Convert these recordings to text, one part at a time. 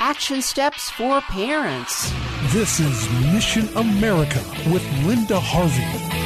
Action steps for parents. This is Mission America with Linda Harvey.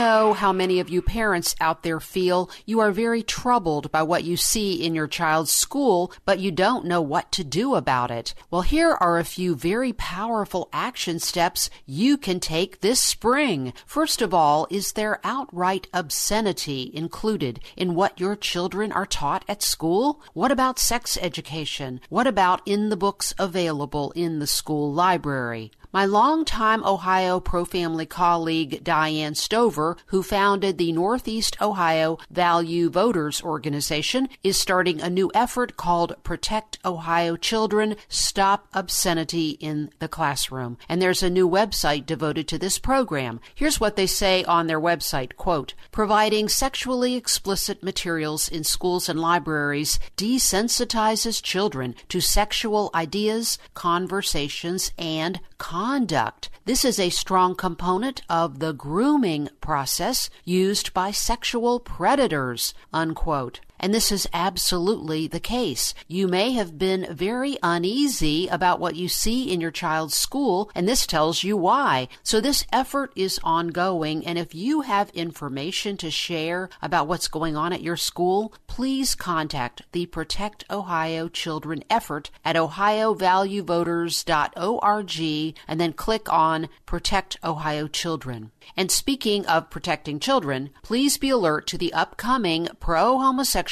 Know how many of you parents out there feel you are very troubled by what you see in your child's school, but you don't know what to do about it. Well, here are a few very powerful action steps you can take this spring. First of all, is there outright obscenity included in what your children are taught at school? What about sex education? What about in the books available in the school library? My longtime Ohio pro family colleague Diane Stover, who founded the Northeast Ohio Value Voters Organization, is starting a new effort called Protect Ohio Children Stop Obscenity in the Classroom. And there's a new website devoted to this program. Here's what they say on their website quote, providing sexually explicit materials in schools and libraries desensitizes children to sexual ideas, conversations, and conduct. This is a strong component of the grooming process used by sexual predators, unquote. And this is absolutely the case. You may have been very uneasy about what you see in your child's school, and this tells you why. So this effort is ongoing, and if you have information to share about what's going on at your school, please contact the Protect Ohio Children effort at ohiovaluevoters.org and then click on Protect Ohio Children. And speaking of protecting children, please be alert to the upcoming pro homosexual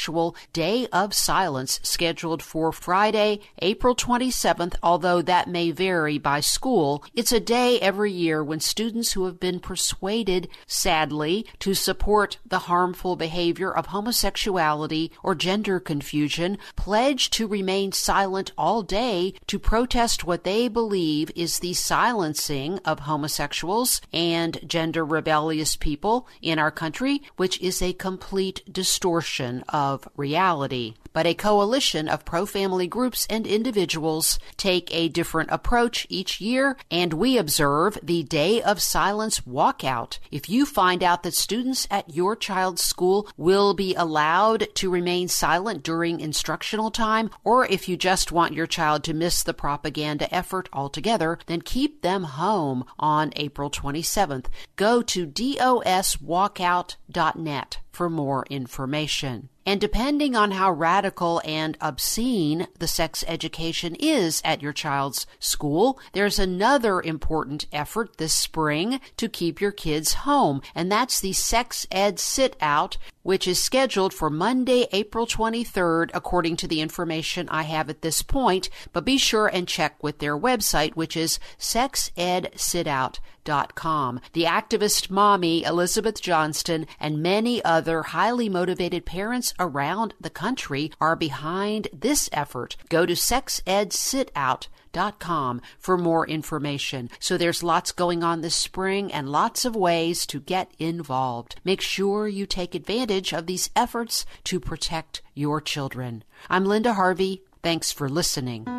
Day of Silence scheduled for Friday, April 27th, although that may vary by school. It's a day every year when students who have been persuaded, sadly, to support the harmful behavior of homosexuality or gender confusion pledge to remain silent all day to protest what they believe is the silencing of homosexuals and gender rebellious people in our country, which is a complete distortion of reality. But a coalition of pro family groups and individuals take a different approach each year, and we observe the Day of Silence walkout. If you find out that students at your child's school will be allowed to remain silent during instructional time, or if you just want your child to miss the propaganda effort altogether, then keep them home on April 27th. Go to doswalkout.net for more information. And depending on how radical and obscene the sex education is at your child's school, there's another important effort this spring to keep your kids home, and that's the Sex Ed Sit Out, which is scheduled for Monday, April 23rd, according to the information I have at this point. But be sure and check with their website, which is sexedsitout.com. The activist mommy, Elizabeth Johnston, and many other highly motivated parents around the country are behind this effort. Go to sexedsitout.com for more information. So there's lots going on this spring and lots of ways to get involved. Make sure you take advantage of these efforts to protect your children. I'm Linda Harvey. Thanks for listening.